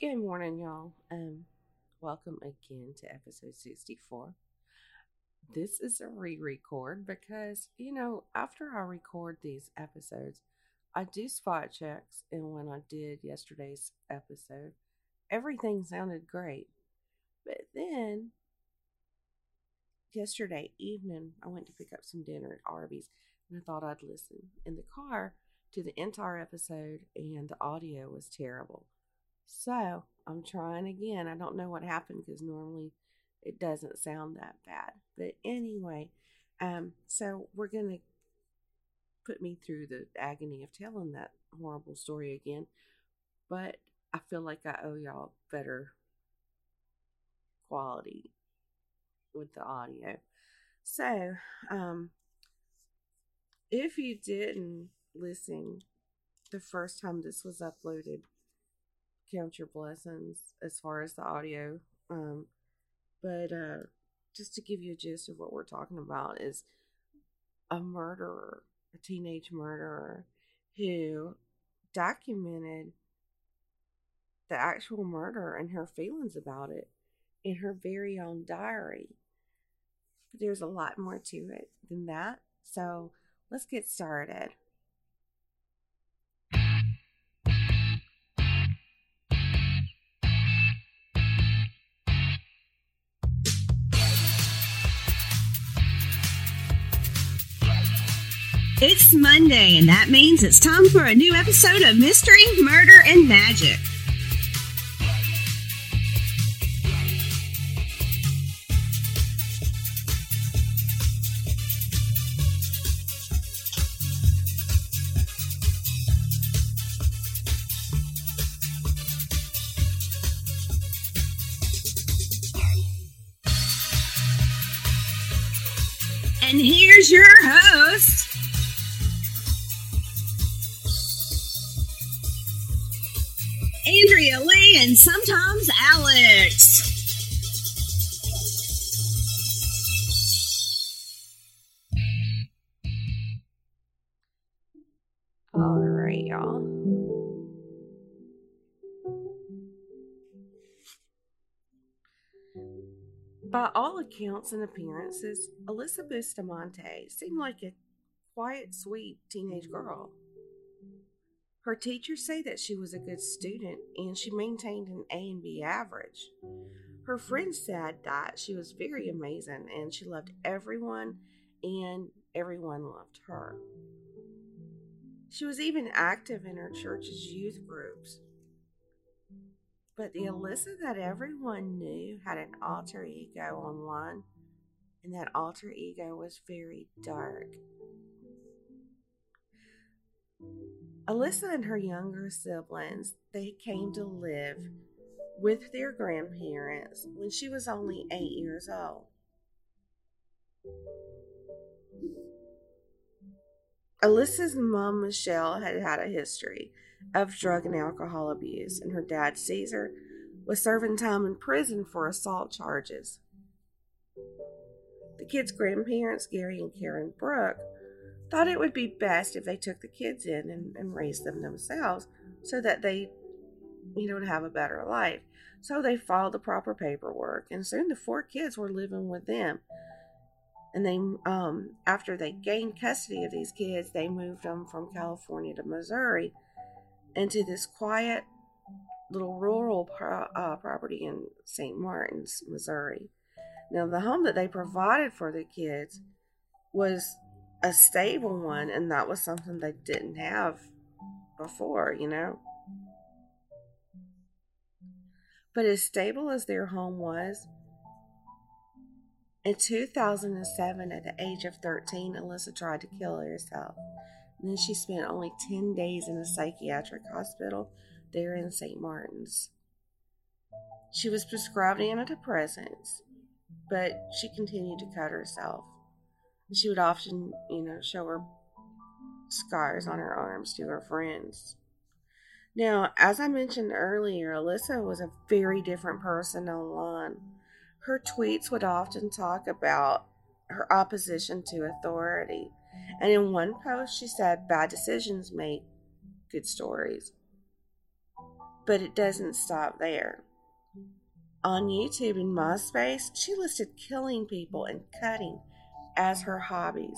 Good morning, y'all. Um, welcome again to episode 64. This is a re record because, you know, after I record these episodes, I do spot checks. And when I did yesterday's episode, everything sounded great. But then yesterday evening, I went to pick up some dinner at Arby's and I thought I'd listen in the car to the entire episode, and the audio was terrible. So I'm trying again. I don't know what happened because normally it doesn't sound that bad. But anyway, um, so we're gonna put me through the agony of telling that horrible story again. But I feel like I owe y'all better quality with the audio. So, um, if you didn't listen the first time this was uploaded, count your blessings as far as the audio. Um, but uh, just to give you a gist of what we're talking about is a murderer, a teenage murderer who documented the actual murder and her feelings about it in her very own diary. But there's a lot more to it than that. So let's get started. It's Monday, and that means it's time for a new episode of Mystery, Murder, and Magic. And here's your host, Andrea Lea, and sometimes Alex. All right, y'all. By all accounts and appearances, Alyssa Bustamante seemed like a quiet, sweet teenage girl. Her teachers say that she was a good student and she maintained an A and B average. Her friends said that she was very amazing and she loved everyone and everyone loved her. She was even active in her church's youth groups. But the Alyssa that everyone knew had an alter ego online, and that alter ego was very dark. Alyssa and her younger siblings, they came to live with their grandparents when she was only eight years old. Alyssa's mom, Michelle, had had a history of drug and alcohol abuse, and her dad, Caesar, was serving time in prison for assault charges. The kids' grandparents, Gary and Karen Brooke, thought it would be best if they took the kids in and, and raised them themselves so that they, you know, would have a better life. So they filed the proper paperwork, and soon the four kids were living with them. And they, um, after they gained custody of these kids, they moved them from California to Missouri into this quiet little rural pro- uh, property in St. Martin's, Missouri. Now, the home that they provided for the kids was a stable one, and that was something they didn't have before, you know. But as stable as their home was, in 2007, at the age of 13, Alyssa tried to kill herself. And then she spent only 10 days in a psychiatric hospital there in St. Martin's. She was prescribed antidepressants, but she continued to cut herself. She would often, you know, show her scars on her arms to her friends. Now, as I mentioned earlier, Alyssa was a very different person online. Her tweets would often talk about her opposition to authority. And in one post, she said, Bad decisions make good stories. But it doesn't stop there. On YouTube and MySpace, she listed killing people and cutting as her hobbies.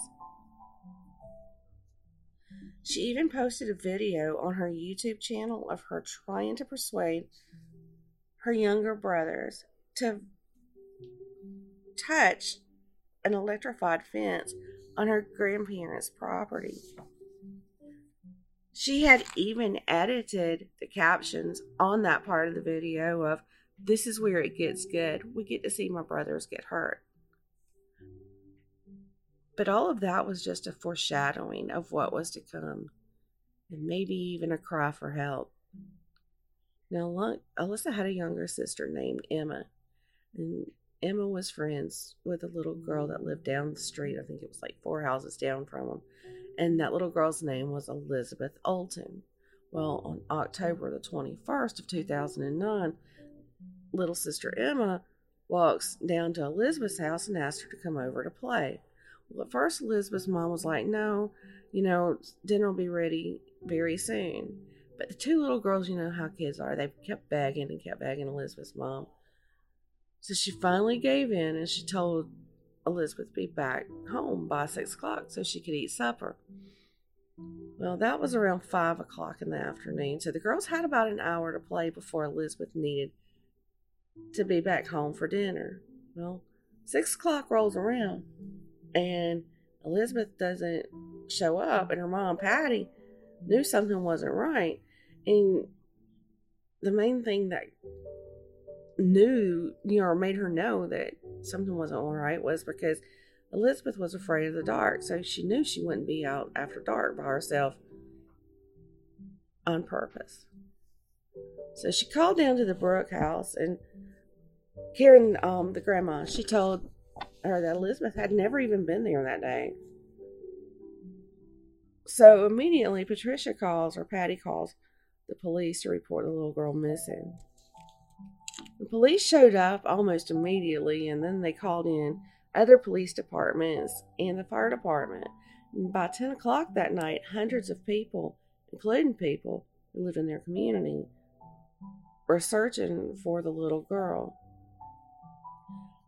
She even posted a video on her YouTube channel of her trying to persuade her younger brothers to touch an electrified fence on her grandparents' property. She had even edited the captions on that part of the video of this is where it gets good. We get to see my brothers get hurt. But all of that was just a foreshadowing of what was to come, and maybe even a cry for help. Now, Alyssa had a younger sister named Emma, and Emma was friends with a little girl that lived down the street. I think it was like four houses down from them. And that little girl's name was Elizabeth Olten. Well, on October the 21st of 2009, little sister Emma walks down to Elizabeth's house and asks her to come over to play. Well, at first, Elizabeth's mom was like, no, you know, dinner will be ready very soon. But the two little girls, you know how kids are, they kept begging and kept begging Elizabeth's mom. So she finally gave in and she told Elizabeth to be back home by six o'clock so she could eat supper. Well, that was around five o'clock in the afternoon, so the girls had about an hour to play before Elizabeth needed to be back home for dinner. Well, six o'clock rolls around and Elizabeth doesn't show up, and her mom, Patty, knew something wasn't right. And the main thing that knew, you know, or made her know that something wasn't all right was because Elizabeth was afraid of the dark. So she knew she wouldn't be out after dark by herself on purpose. So she called down to the Brooke house and Karen, um, the grandma, she told her that Elizabeth had never even been there that day. So immediately, Patricia calls or Patty calls the police to report the little girl missing. The police showed up almost immediately, and then they called in other police departments and the fire department. And by 10 o'clock that night, hundreds of people, including people who live in their community, were searching for the little girl.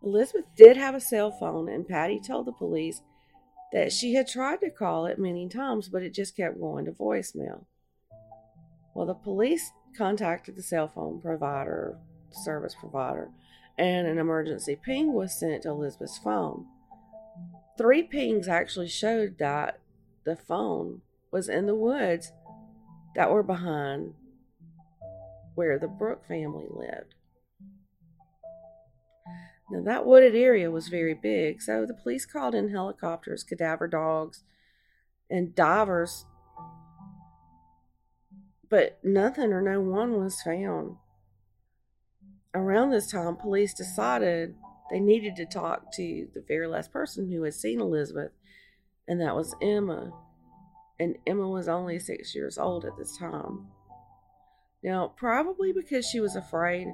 Elizabeth did have a cell phone, and Patty told the police that she had tried to call it many times, but it just kept going to voicemail. Well, the police contacted the cell phone provider, service provider, and an emergency ping was sent to Elizabeth's phone. Three pings actually showed that the phone was in the woods that were behind where the Brooke family lived. Now, that wooded area was very big, so the police called in helicopters, cadaver dogs, and divers, but nothing or no one was found. Around this time, police decided they needed to talk to the very last person who had seen Elizabeth, and that was Emma. And Emma was only six years old at this time. Now, probably because she was afraid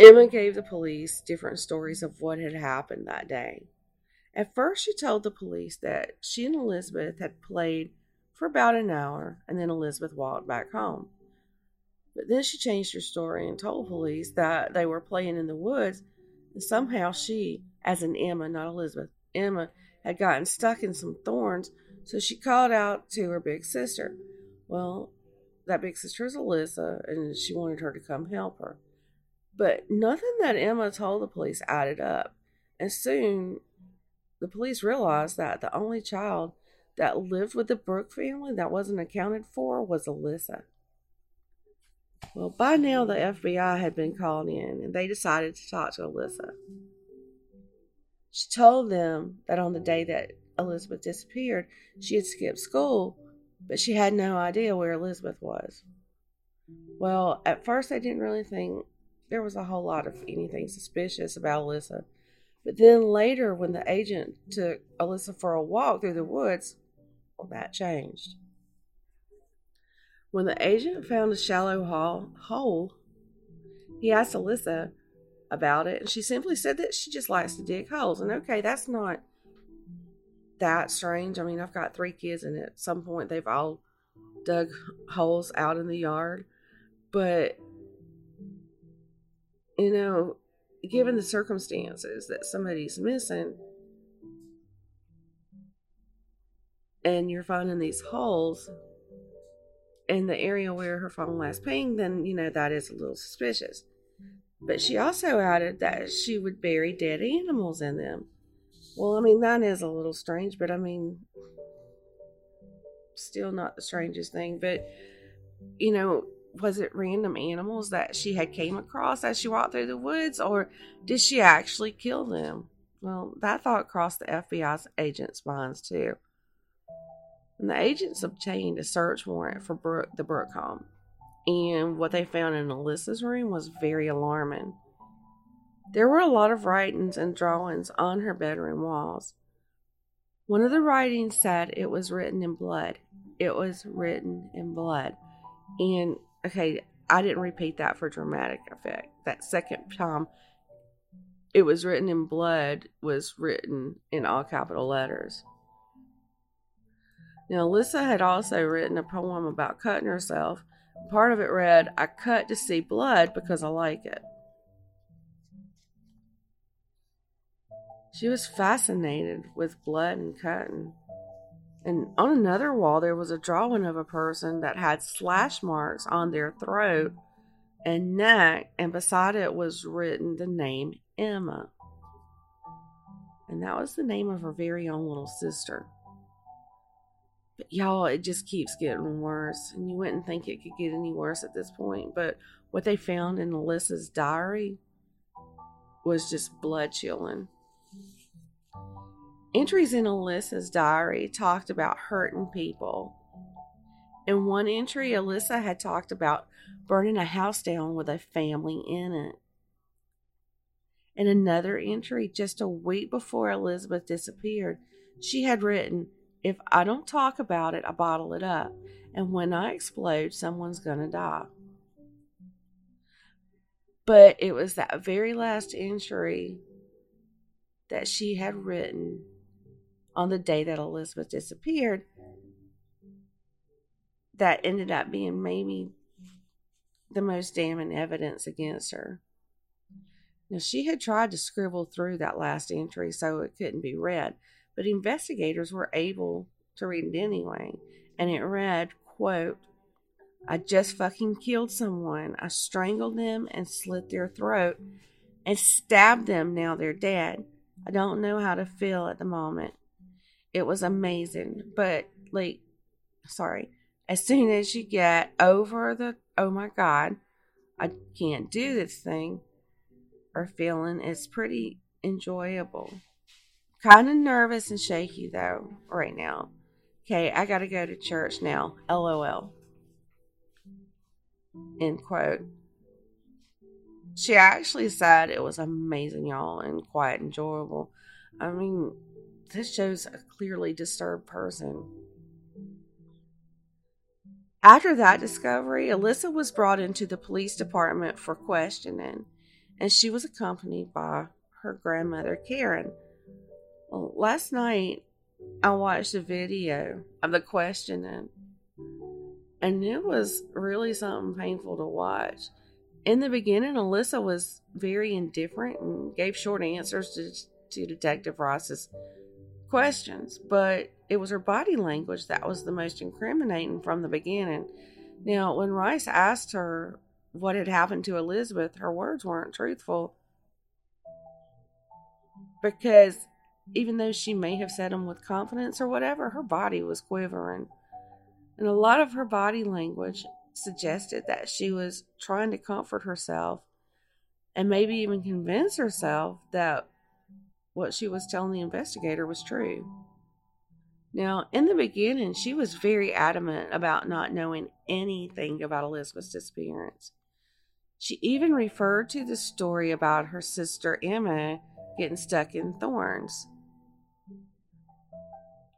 Emma gave the police different stories of what had happened that day. At first, she told the police that she and Elizabeth had played for about an hour and then Elizabeth walked back home. But then she changed her story and told police that they were playing in the woods and somehow she, as in Emma, not Elizabeth, Emma had gotten stuck in some thorns, so she called out to her big sister. Well, that big sister is Alyssa, and she wanted her to come help her. But nothing that Emma told the police added up. And soon the police realized that the only child that lived with the Brooke family that wasn't accounted for was Alyssa. Well, by now the FBI had been called in and they decided to talk to Alyssa. She told them that on the day that Elizabeth disappeared, she had skipped school, but she had no idea where Elizabeth was. Well, at first they didn't really think there was a whole lot of anything suspicious about Alyssa. But then later, when the agent took Alyssa for a walk through the woods, well, that changed. When the agent found a shallow hole, he asked Alyssa about it, and she simply said that she just likes to dig holes. And okay, that's not that strange. I mean, I've got three kids, and at some point they've all dug holes out in the yard. But, you know, given the mm. circumstances that somebody's missing, and you're finding these holes in the area where her phone last pinged, then, you know, that is a little suspicious. But she also added that she would bury dead animals in them. Well, I mean, that is a little strange, but I mean, still not the strangest thing. But, you know, was it random animals that she had came across as she walked through the woods, or did she actually kill them? Well, that thought crossed the FBI's agents' minds too. And the agents obtained a search warrant for Brooke, the Brooke home. And what they found in Alyssa's room was very alarming. There were a lot of writings and drawings on her bedroom walls. One of the writings said it was written in blood. It was written in blood. And, okay, I didn't repeat that for dramatic effect. That second time it was written in blood was written in all capital letters. Now, Alyssa had also written a poem about cutting herself Part of it read, I cut to see blood because I like it. She was fascinated with blood and cutting. And on another wall, there was a drawing of a person that had slash marks on their throat and neck, and beside it was written the name Emma. And that was the name of her very own little sister. But y'all, it just keeps getting worse. And you wouldn't think it could get any worse at this point. But what they found in Alyssa's diary was just blood chilling. Entries in Alyssa's diary talked about hurting people. In one entry, Alyssa had talked about burning a house down with a family in it. In another entry, just a week before Elizabeth disappeared, she had written, if I don't talk about it, I bottle it up. And when I explode, someone's going to die. But it was that very last entry that she had written on the day that Elizabeth disappeared that ended up being maybe the most damning evidence against her. Now, she had tried to scribble through that last entry so it couldn't be read, but investigators were able to read it anyway. And it read, quote, I just fucking killed someone. I strangled them and slit their throat and stabbed them. Now they're dead. I don't know how to feel at the moment. It was amazing. But, like, sorry, as soon as you get over the, oh my God, I can't do this thing, or feeling, it's pretty enjoyable. Kind of nervous and shaky though, right now. Okay, I gotta go to church now. LOL. End quote. She actually said it was amazing, y'all, and quite enjoyable. I mean, this shows a clearly disturbed person. After that discovery, Alyssa was brought into the police department for questioning, and she was accompanied by her grandmother, Karen well, last night I watched a video of the questioning, and it was really something painful to watch. In the beginning, Alyssa was very indifferent and gave short answers to, to Detective Ross's questions, but it was her body language that was the most incriminating from the beginning. Now, when Rice asked her what had happened to Elizabeth, her words weren't truthful because even though she may have said them with confidence or whatever, her body was quivering. And a lot of her body language suggested that she was trying to comfort herself and maybe even convince herself that what she was telling the investigator was true. Now, in the beginning, she was very adamant about not knowing anything about Elizabeth's disappearance. She even referred to the story about her sister Emma getting stuck in thorns.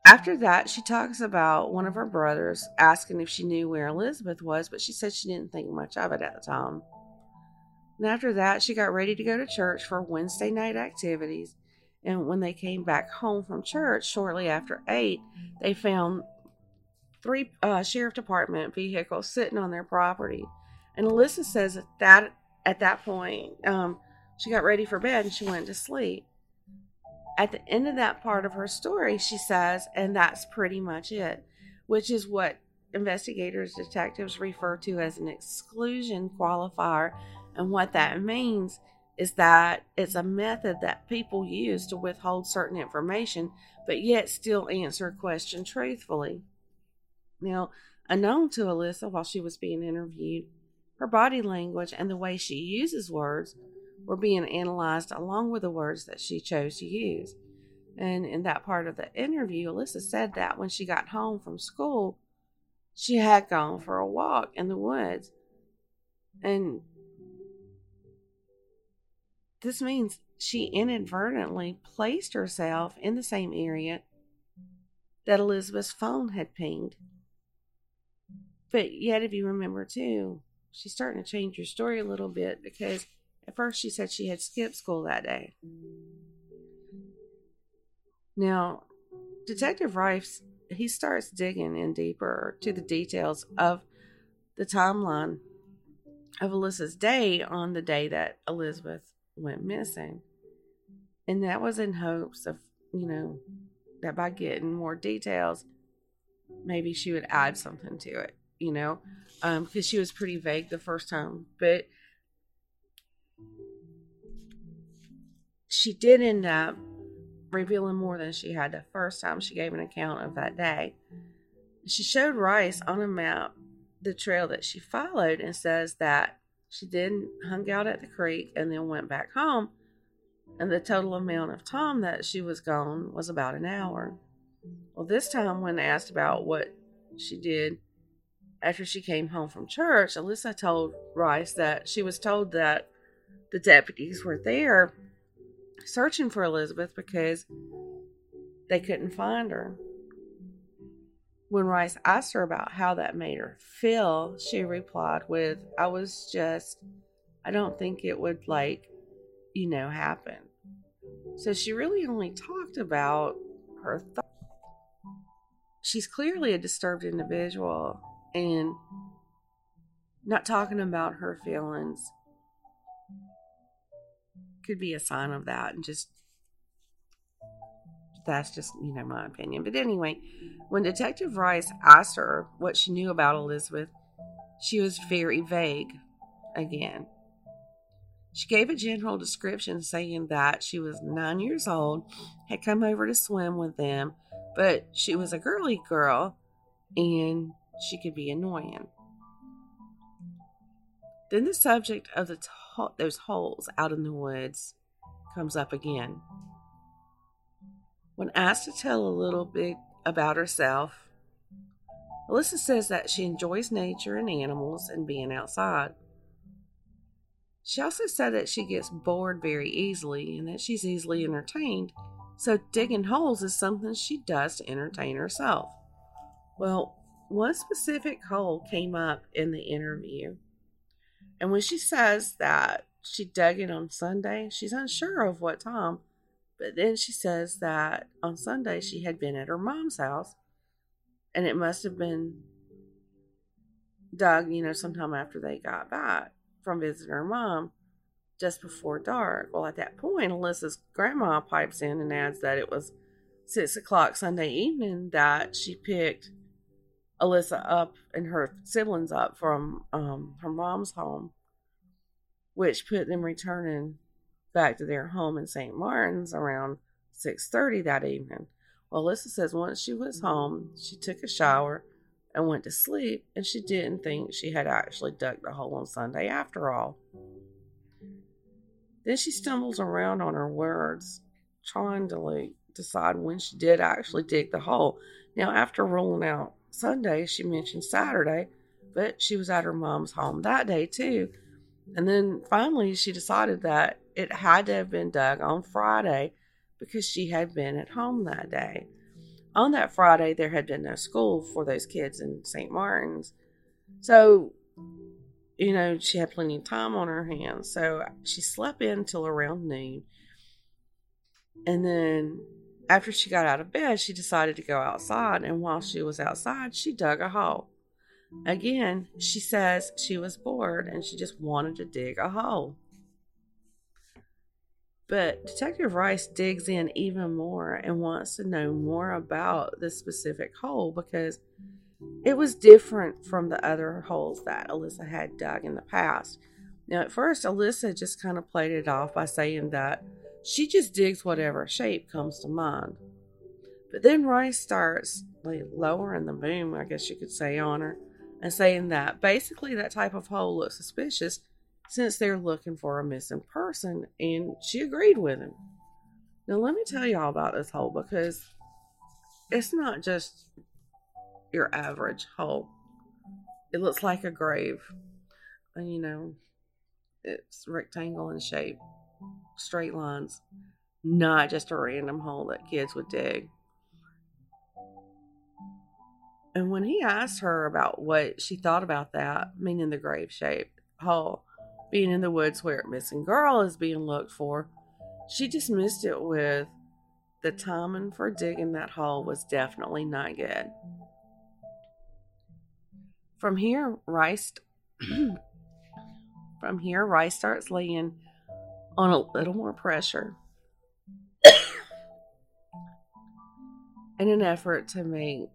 After that, she talks about one of her brothers asking if she knew where Elizabeth was, but she said she didn't think much of it at the time. And after that, she got ready to go to church for Wednesday night activities. And when they came back home from church shortly after 8, they found three uh, sheriff department vehicles sitting on their property. And Alyssa says that, that at that point, um, she got ready for bed and she went to sleep. At the end of that part of her story, she says, and that's pretty much it, which is what investigators, detectives refer to as an exclusion qualifier. And what that means is that it's a method that people use to withhold certain information, but yet still answer a question truthfully. Now, unknown to Alyssa while she was being interviewed, her body language and the way she uses words were being analyzed along with the words that she chose to use. And in that part of the interview, Alyssa said that when she got home from school, she had gone for a walk in the woods. And this means she inadvertently placed herself in the same area that Elizabeth's phone had pinged. But yet, if you remember too, she's starting to change her story a little bit because at first she said she had skipped school that day. Now, Detective Rice, he starts digging in deeper to the details of the timeline of Alyssa's day on the day that Elizabeth went missing. And that was in hopes of, you know, that by getting more details, maybe she would add something to it, you know, because um, she was pretty vague the first time. But she did end up revealing more than she had the first time she gave an account of that day. She showed Rice on a map the trail that she followed and says that she then hung out at the creek and then went back home. And the total amount of time that she was gone was about an hour. Well, this time, when asked about what she did after she came home from church, Alyssa told Rice that she was told that the deputies were there searching for Elizabeth because they couldn't find her. When Rice asked her about how that made her feel, she replied with, I was just, I don't think it would, like, you know, happen. So she really only talked about her thoughts. She's clearly a disturbed individual and not talking about her feelings could be a sign of that and just that's just, you know, my opinion. But anyway, when Detective Rice asked her what she knew about Elizabeth, she was very vague again. She gave a general description saying that she was nine years old, had come over to swim with them, but she was a girly girl and she could be annoying. Then the subject of the those holes out in the woods comes up again. When asked to tell a little bit about herself, Alyssa says that she enjoys nature and animals and being outside. She also said that she gets bored very easily and that she's easily entertained, so digging holes is something she does to entertain herself. Well, one specific hole came up in the interview, and when she says that she dug it on Sunday, she's unsure of what time but then she says that on Sunday she had been at her mom's house and it must have been dug, you know, sometime after they got back from visiting her mom just before dark. Well, at that point, Alyssa's grandma pipes in and adds that it was six o'clock Sunday evening that she picked Alyssa up and her siblings up from um, her mom's home, which put them returning back to their home in St. Martin's around 6:30 that evening. Well, Alyssa says once she was home, she took a shower and went to sleep, and she didn't think she had actually dug the hole on Sunday after all. Then she stumbles around on her words, trying to like, decide when she did actually dig the hole. Now, after ruling out Sunday, she mentioned Saturday, but she was at her mom's home that day too. And then finally, she decided that it had to have been dug on Friday because she had been at home that day. On that Friday, there had been no school for those kids in St. Martin's. So, you know, she had plenty of time on her hands. So she slept in till around noon. And then after she got out of bed, she decided to go outside. And while she was outside, she dug a hole. Again, she says she was bored and she just wanted to dig a hole. But Detective Rice digs in even more and wants to know more about this specific hole because it was different from the other holes that Alyssa had dug in the past. Now, at first, Alyssa just kind of played it off by saying that she just digs whatever shape comes to mind. But then Rice starts like lowering the boom, I guess you could say, on her and saying that basically that type of hole looks suspicious since they're looking for a missing person, and she agreed with him. Now, let me tell y'all about this hole because it's not just your average hole, it looks like a grave. And you know, it's rectangle in shape, straight lines, not just a random hole that kids would dig. And when he asked her about what she thought about that, meaning the grave shaped hole, being in the woods where a missing girl is being looked for, she dismissed it with the timing for digging that hole was definitely not good. From here, Rice from here, Rice starts laying on a little more pressure in an effort to make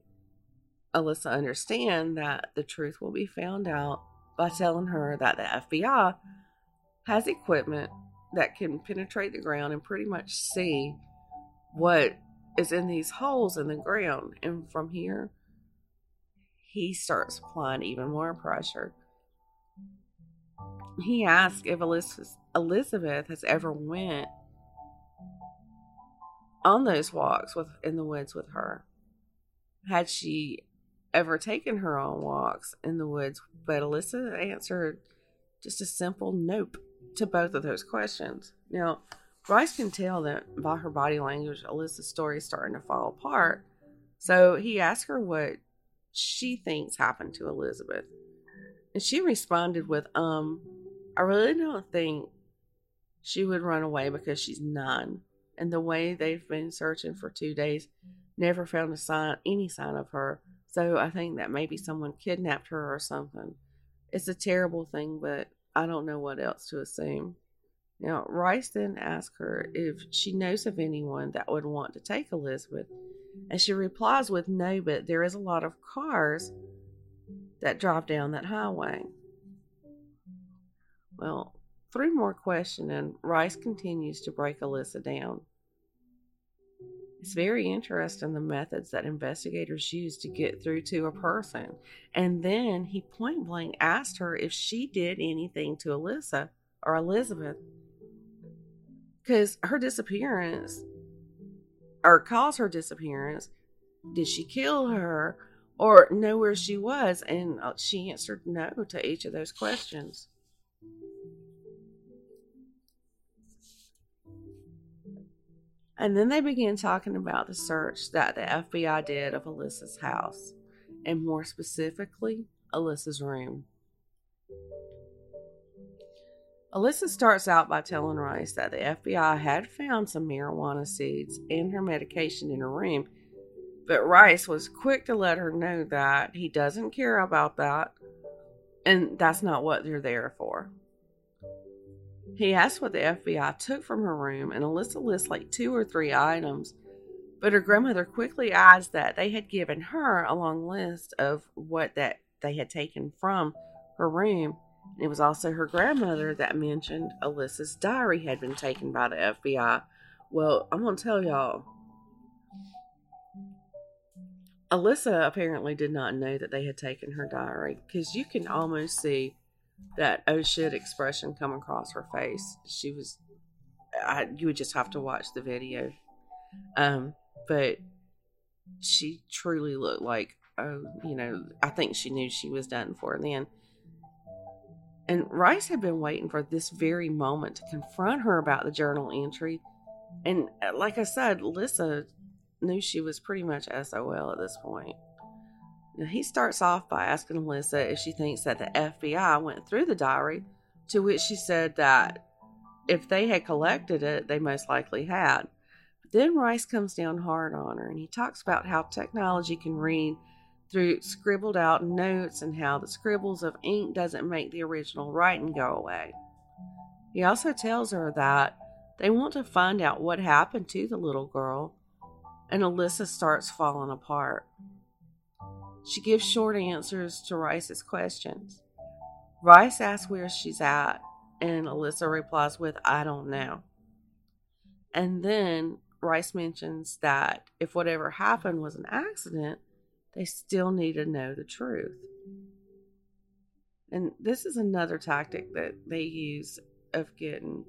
Alyssa understand that the truth will be found out by telling her that the FBI has equipment that can penetrate the ground and pretty much see what is in these holes in the ground. And from here, he starts applying even more pressure. He asks if Elizabeth has ever went on those walks with in the woods with her. Had she ever taken her on walks in the woods, but Alyssa answered just a simple nope to both of those questions. Now, Rice can tell that by her body language, Alyssa's story is starting to fall apart. So he asked her what she thinks happened to Elizabeth. And she responded with, um, I really don't think she would run away because she's nine. And the way they've been searching for two days, never found a sign, any sign of her. So I think that maybe someone kidnapped her or something. It's a terrible thing, but I don't know what else to assume. Now, Rice then asks her if she knows of anyone that would want to take Elizabeth, and she replies with no, but there is a lot of cars that drive down that highway. Well, three more questioning, Rice continues to break Alyssa down. It's very interesting the methods that investigators use to get through to a person. And then he point blank asked her if she did anything to Alyssa or Elizabeth. Because her disappearance, or cause her disappearance, did she kill her or know where she was? And uh, she answered no to each of those questions. And then they began talking about the search that the FBI did of Alyssa's house, and more specifically, Alyssa's room. Alyssa starts out by telling Rice that the FBI had found some marijuana seeds and her medication in her room, but Rice was quick to let her know that he doesn't care about that, and that's not what they're there for. He asked what the FBI took from her room, and Alyssa lists like two or three items. But her grandmother quickly adds that they had given her a long list of what that they had taken from her room. And it was also her grandmother that mentioned Alyssa's diary had been taken by the FBI. Well, I'm gonna tell y'all. Alyssa apparently did not know that they had taken her diary because you can almost see that oh shit expression come across her face. She was, I, you would just have to watch the video. Um, but she truly looked like, oh, you know, I think she knew she was done for then. And Rice had been waiting for this very moment to confront her about the journal entry. And uh, like I said, Lissa knew she was pretty much SOL at this point. Now, he starts off by asking Alyssa if she thinks that the FBI went through the diary, to which she said that if they had collected it, they most likely had. But then Rice comes down hard on her and he talks about how technology can read through scribbled out notes and how the scribbles of ink doesn't make the original writing go away. He also tells her that they want to find out what happened to the little girl, and Alyssa starts falling apart. She gives short answers to Rice's questions. Rice asks where she's at, and Alyssa replies with, I don't know. And then Rice mentions that if whatever happened was an accident, they still need to know the truth. And this is another tactic that they use of getting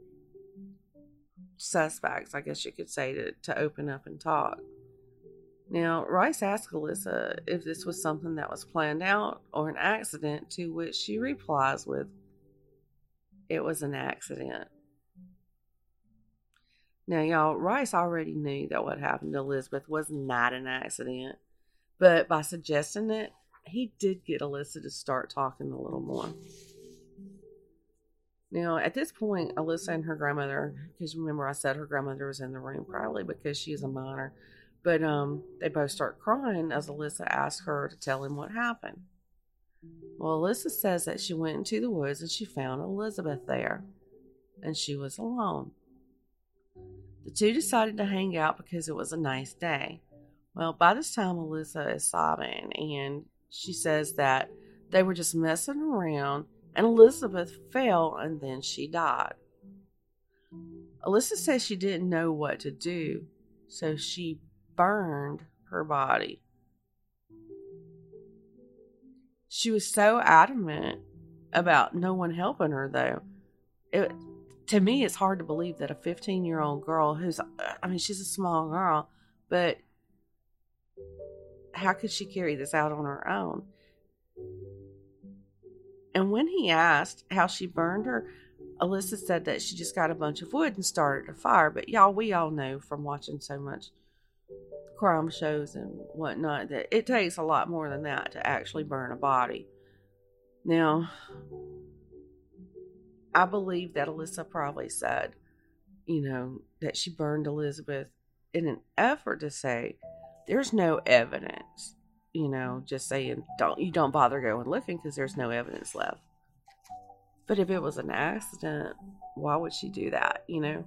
suspects, I guess you could say, to, to open up and talk. Now, Rice asked Alyssa if this was something that was planned out or an accident, to which she replies with, It was an accident. Now, y'all, Rice already knew that what happened to Elizabeth was not an accident, but by suggesting it, he did get Alyssa to start talking a little more. Now, at this point, Alyssa and her grandmother, because remember I said her grandmother was in the room, probably because she's a minor, but um, they both start crying as Alyssa asks her to tell him what happened. Well, Alyssa says that she went into the woods and she found Elizabeth there, and she was alone. The two decided to hang out because it was a nice day. Well, by this time, Alyssa is sobbing and she says that they were just messing around and Elizabeth fell and then she died. Alyssa says she didn't know what to do, so she burned her body. She was so adamant about no one helping her, though. It, to me, it's hard to believe that a 15 year old girl who's, I mean, she's a small girl, but how could she carry this out on her own? And when he asked how she burned her, Alyssa said that she just got a bunch of wood and started a fire. But y'all, we all know from watching so much crime shows and whatnot that it takes a lot more than that to actually burn a body. Now, I believe that Alyssa probably said, you know, that she burned Elizabeth in an effort to say, there's no evidence, you know, just saying, don't, you don't bother going looking because there's no evidence left. But if it was an accident, why would she do that, you know?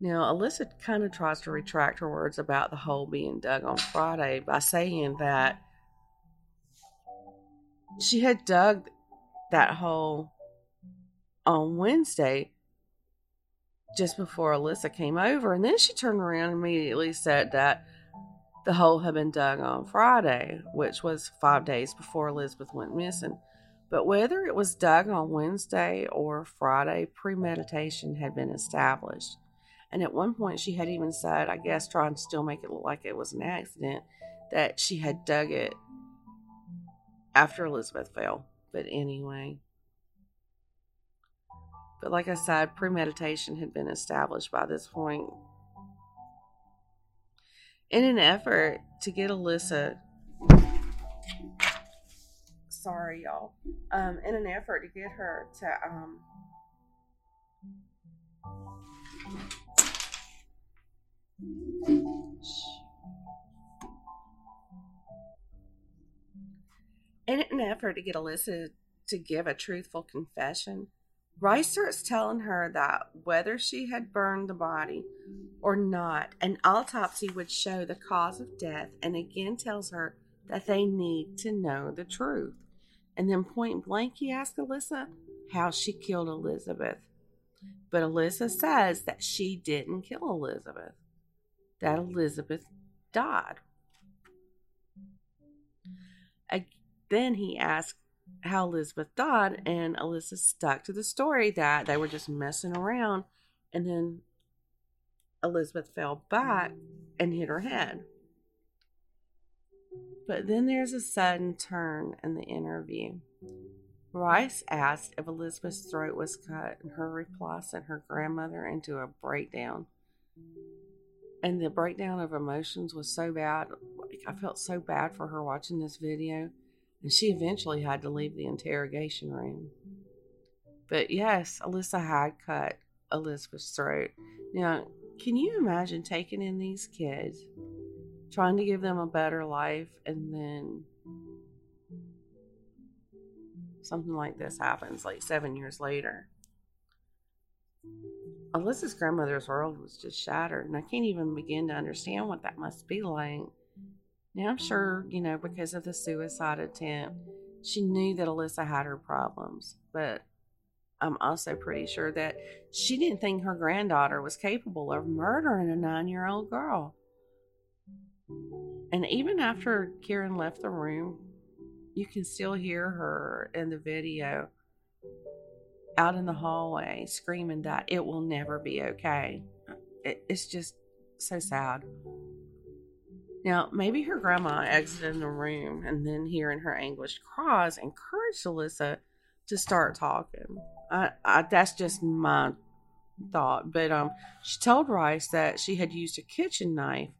Now, Alyssa kind of tries to retract her words about the hole being dug on Friday by saying that she had dug that hole on Wednesday just before Alyssa came over. And then she turned around and immediately said that the hole had been dug on Friday, which was five days before Elizabeth went missing. But whether it was dug on Wednesday or Friday, premeditation had been established. And at one point, she had even said, I guess, trying to still make it look like it was an accident, that she had dug it after Elizabeth fell. But anyway. But like I said, premeditation had been established by this point. In an effort to get Alyssa sorry y'all um in an effort to get her to um In an effort to get Alyssa to give a truthful confession, Rice starts telling her that whether she had burned the body or not, an autopsy would show the cause of death, and again tells her that they need to know the truth. And then point blank, he asks Alyssa how she killed Elizabeth. But Alyssa says that she didn't kill Elizabeth, that Elizabeth died. Then he asked how Elizabeth died, and Alyssa stuck to the story that they were just messing around, and then Elizabeth fell back and hit her head. But then there's a sudden turn in the interview. Rice asked if Elizabeth's throat was cut, and her reply sent her grandmother into a breakdown. And the breakdown of emotions was so bad. I felt so bad for her watching this video and she eventually had to leave the interrogation room. But yes, Alyssa had cut Elizabeth's throat. Now, can you imagine taking in these kids, trying to give them a better life, and then something like this happens like seven years later. Alyssa's grandmother's world was just shattered, and I can't even begin to understand what that must be like. Now, I'm sure, you know, because of the suicide attempt, she knew that Alyssa had her problems, but I'm also pretty sure that she didn't think her granddaughter was capable of murdering a nine year old girl. And even after Karen left the room, you can still hear her in the video out in the hallway screaming that it will never be okay. it's just so sad. Now, maybe her grandma exited the room and then hearing her anguished cries encouraged Alyssa to start talking. I, I, that's just my thought. But um, she told Rice that she had used a kitchen knife,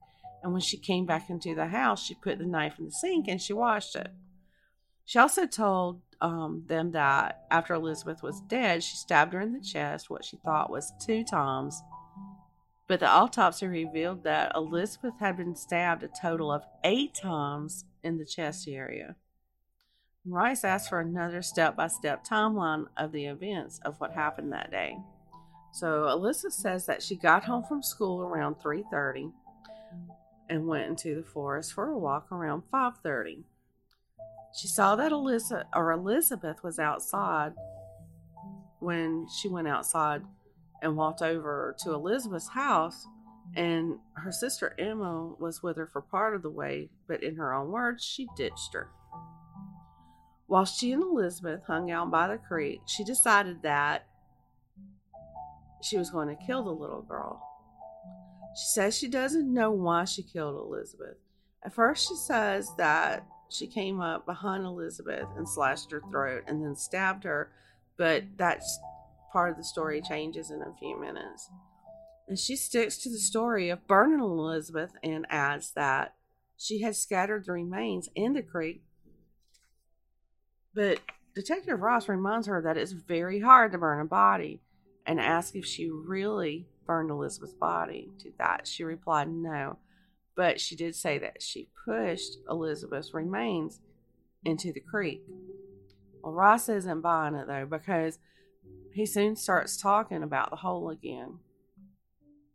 and when she came back into the house, she put the knife in the sink and she washed it. She also told um, them that after Elizabeth was dead, she stabbed her in the chest, what she thought was two times. But the autopsy revealed that Elizabeth had been stabbed a total of eight times in the chest area. Rice asked for another step by step timeline of the events of what happened that day. So Alyssa says that she got home from school around 3:30 and went into the forest for a walk around 5:30. She saw that Alyssa or Elizabeth was outside when she went outside and walked over to Elizabeth's house and her sister Emma was with her for part of the way, but in her own words, she ditched her. While she and Elizabeth hung out by the creek, she decided that she was going to kill the little girl. She says she doesn't know why she killed Elizabeth. At first, she says that she came up behind Elizabeth and slashed her throat and then stabbed her, but that's part of the story changes in a few minutes. And she sticks to the story of burning Elizabeth and adds that she had scattered the remains in the creek. But Detective Ross reminds her that it's very hard to burn a body and asks if she really burned Elizabeth's body. To that, she replied no, but she did say that she pushed Elizabeth's remains into the creek. Well, Ross isn't buying it though because he soon starts talking about the hole again.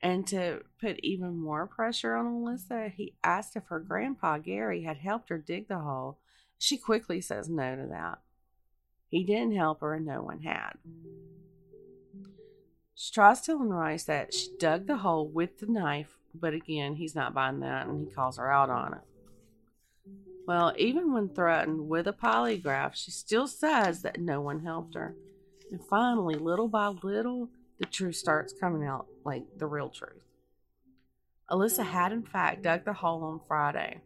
And to put even more pressure on Alyssa, he asked if her grandpa Gary had helped her dig the hole. She quickly says no to that. He didn't help her and no one had. She tries telling Rice that she dug the hole with the knife but again, he's not buying that and he calls her out on it. Well, even when threatened with a polygraph, she still says that no one helped her. And finally, little by little, the truth starts coming out like the real truth. Alyssa had, in fact, dug the hole on Friday.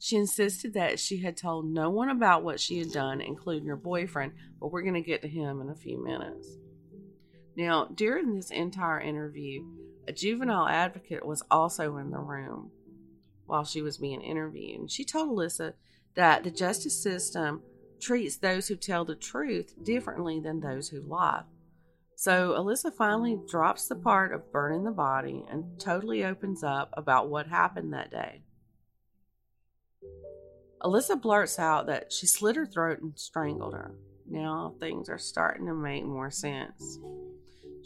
She insisted that she had told no one about what she had done, including her boyfriend, but we're going to get to him in a few minutes. Now, during this entire interview, a juvenile advocate was also in the room while she was being interviewed. She told Alyssa that the justice system treats those who tell the truth differently than those who lie. So Alyssa finally drops the part of burning the body and totally opens up about what happened that day. Alyssa blurts out that she slit her throat and strangled her. Now things are starting to make more sense.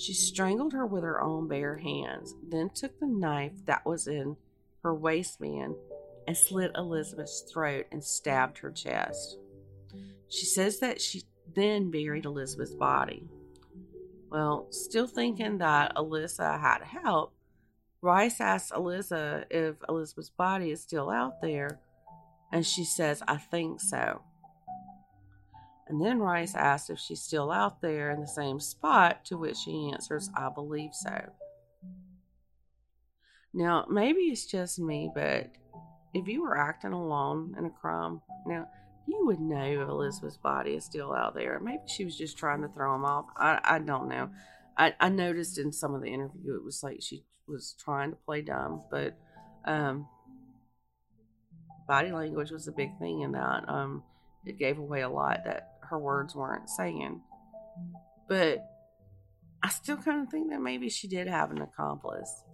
She strangled her with her own bare hands, then took the knife that was in her waistband and slit Elizabeth's throat and stabbed her chest. She says that she then buried Elizabeth's body. Well, still thinking that Alyssa had help, Rice asks Alyssa if Elizabeth's body is still out there, and she says, I think so. And then Rice asks if she's still out there in the same spot, to which she answers, I believe so. Now, maybe it's just me, but if you were acting alone in a crime, now you would know if Elizabeth's body is still out there. Maybe she was just trying to throw him off. I, I don't know. I, I noticed in some of the interview it was like she was trying to play dumb, but um, body language was a big thing in that. Um, it gave away a lot that her words weren't saying. But I still kind of think that maybe she did have an accomplice.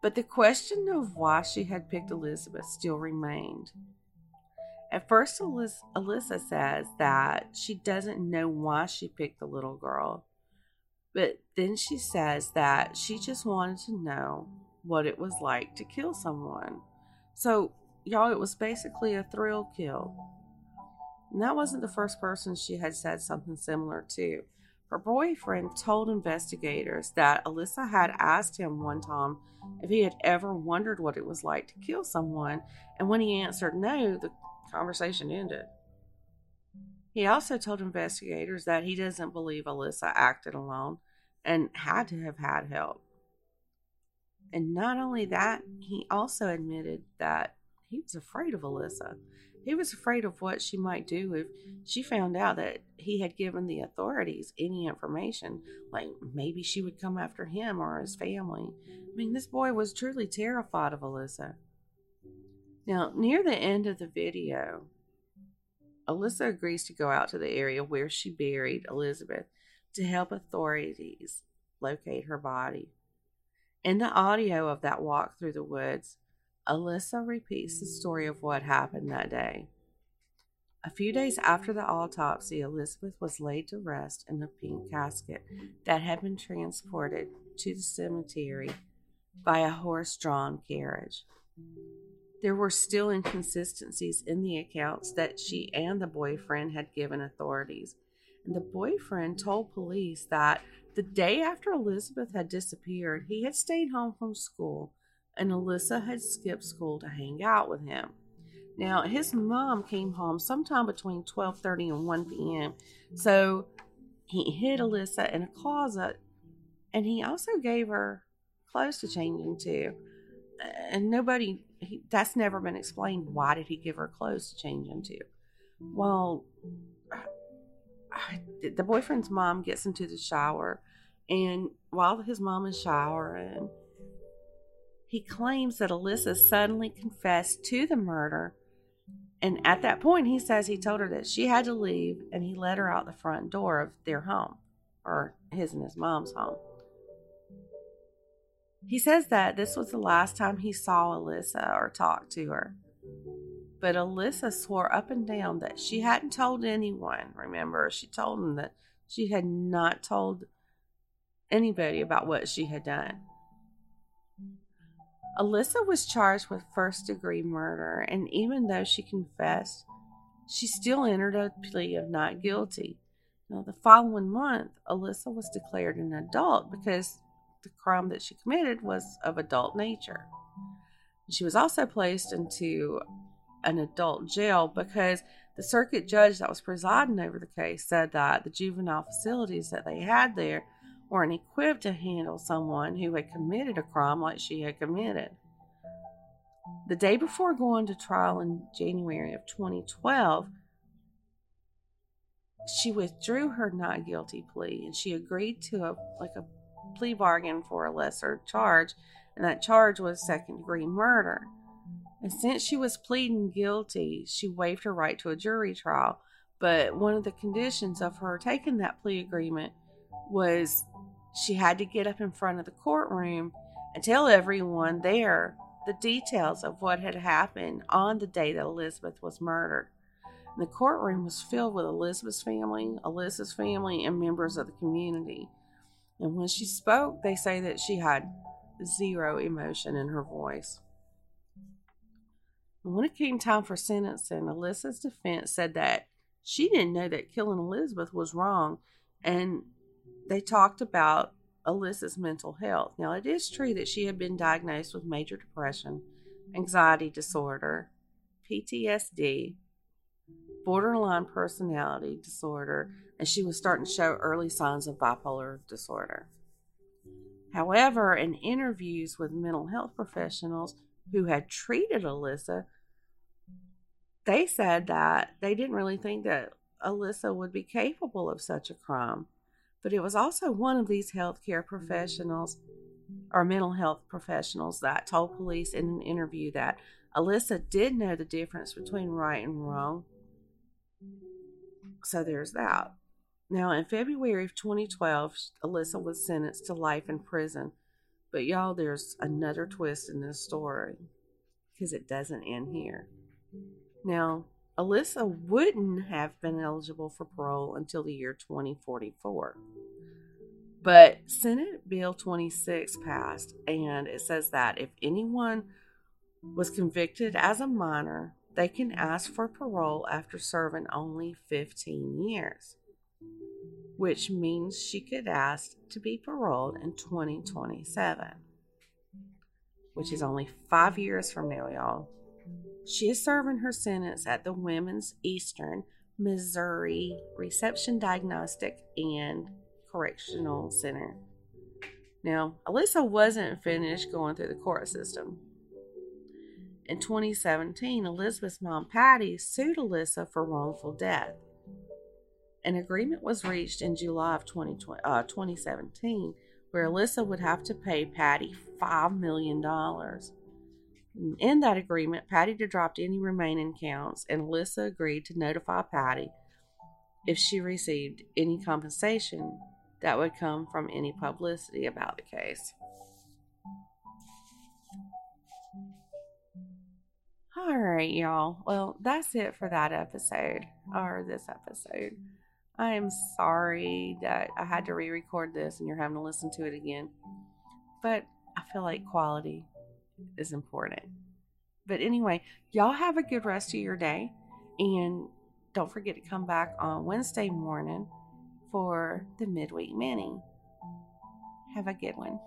But the question of why she had picked Elizabeth still remained. At first, Alyssa says that she doesn't know why she picked the little girl, but then she says that she just wanted to know what it was like to kill someone. So, y'all, it was basically a thrill kill. And that wasn't the first person she had said something similar to. Her boyfriend told investigators that Alyssa had asked him one time if he had ever wondered what it was like to kill someone, and when he answered no, the conversation ended. He also told investigators that he doesn't believe Alyssa acted alone and had to have had help. And not only that, he also admitted that he was afraid of Alyssa. He was afraid of what she might do if she found out that he had given the authorities any information, like maybe she would come after him or his family. I mean, this boy was truly terrified of Alyssa. Now, near the end of the video, Alyssa agrees to go out to the area where she buried Elizabeth to help authorities locate her body. In the audio of that walk through the woods, Alyssa repeats the story of what happened that day. A few days after the autopsy, Elizabeth was laid to rest in a pink casket that had been transported to the cemetery by a horse drawn carriage. There were still inconsistencies in the accounts that she and the boyfriend had given authorities. And the boyfriend told police that the day after Elizabeth had disappeared, he had stayed home from school and Alyssa had skipped school to hang out with him. Now, his mom came home sometime between 12:30 and 1 p.m. So he hid Alyssa in a closet and he also gave her clothes to change into. And nobody he, that's never been explained. Why did he give her clothes to change into? Well, the boyfriend's mom gets into the shower, and while his mom is showering, he claims that Alyssa suddenly confessed to the murder. And at that point, he says he told her that she had to leave and he let her out the front door of their home, or his and his mom's home. He says that this was the last time he saw Alyssa or talked to her. But Alyssa swore up and down that she hadn't told anyone. Remember, she told him that she had not told anybody about what she had done. Alyssa was charged with first degree murder, and even though she confessed, she still entered a plea of not guilty. Now, the following month, Alyssa was declared an adult because the crime that she committed was of adult nature. She was also placed into an adult jail because the circuit judge that was presiding over the case said that the juvenile facilities that they had there weren't equipped to handle someone who had committed a crime like she had committed. The day before going to trial in January of 2012, she withdrew her not guilty plea and she agreed to a like a plea bargain for a lesser charge, and that charge was second degree murder. And since she was pleading guilty, she waived her right to a jury trial. But one of the conditions of her taking that plea agreement was she had to get up in front of the courtroom and tell everyone there the details of what had happened on the day that Elizabeth was murdered. And the courtroom was filled with Elizabeth's family, Alyssa's family, and members of the community. And when she spoke, they say that she had zero emotion in her voice. And when it came time for sentencing, Alyssa's defense said that she didn't know that killing Elizabeth was wrong and they talked about Alyssa's mental health. Now, it is true that she had been diagnosed with major depression, anxiety disorder, PTSD, borderline personality disorder, and she was starting to show early signs of bipolar disorder. However, in interviews with mental health professionals who had treated Alyssa, they said that they didn't really think that Alyssa would be capable of such a crime but it was also one of these healthcare professionals or mental health professionals that told police in an interview that Alyssa did know the difference between right and wrong. So there's that. Now, in February of 2012, Alyssa was sentenced to life in prison But y'all, there's another twist in this story because it doesn't end here. Now, Alyssa wouldn't have been eligible for parole until the year 2044. But Senate Bill 26 passed, and it says that if anyone was convicted as a minor, they can ask for parole after serving only 15 years, which means she could ask to be paroled in 2027, which is only five years from now, y'all. She is serving her sentence at the Women's Eastern Missouri Reception Diagnostic and Correctional Center. Now, Alyssa wasn't finished going through the court system. In 2017, Elizabeth's mom, Patty, sued Alyssa for wrongful death. An agreement was reached in July of 2020, uh, 2017 where Alyssa would have to pay Patty $5 million. In that agreement, Patty dropped any remaining counts, and Alyssa agreed to notify Patty if she received any compensation that would come from any publicity about the case. All right, y'all. Well, that's it for that episode, or this episode. I am sorry that I had to re record this and you're having to listen to it again. But I feel like quality is important. But anyway, y'all have a good rest of your day. And don't forget to come back on Wednesday morning for the midweek mini. Have a good one.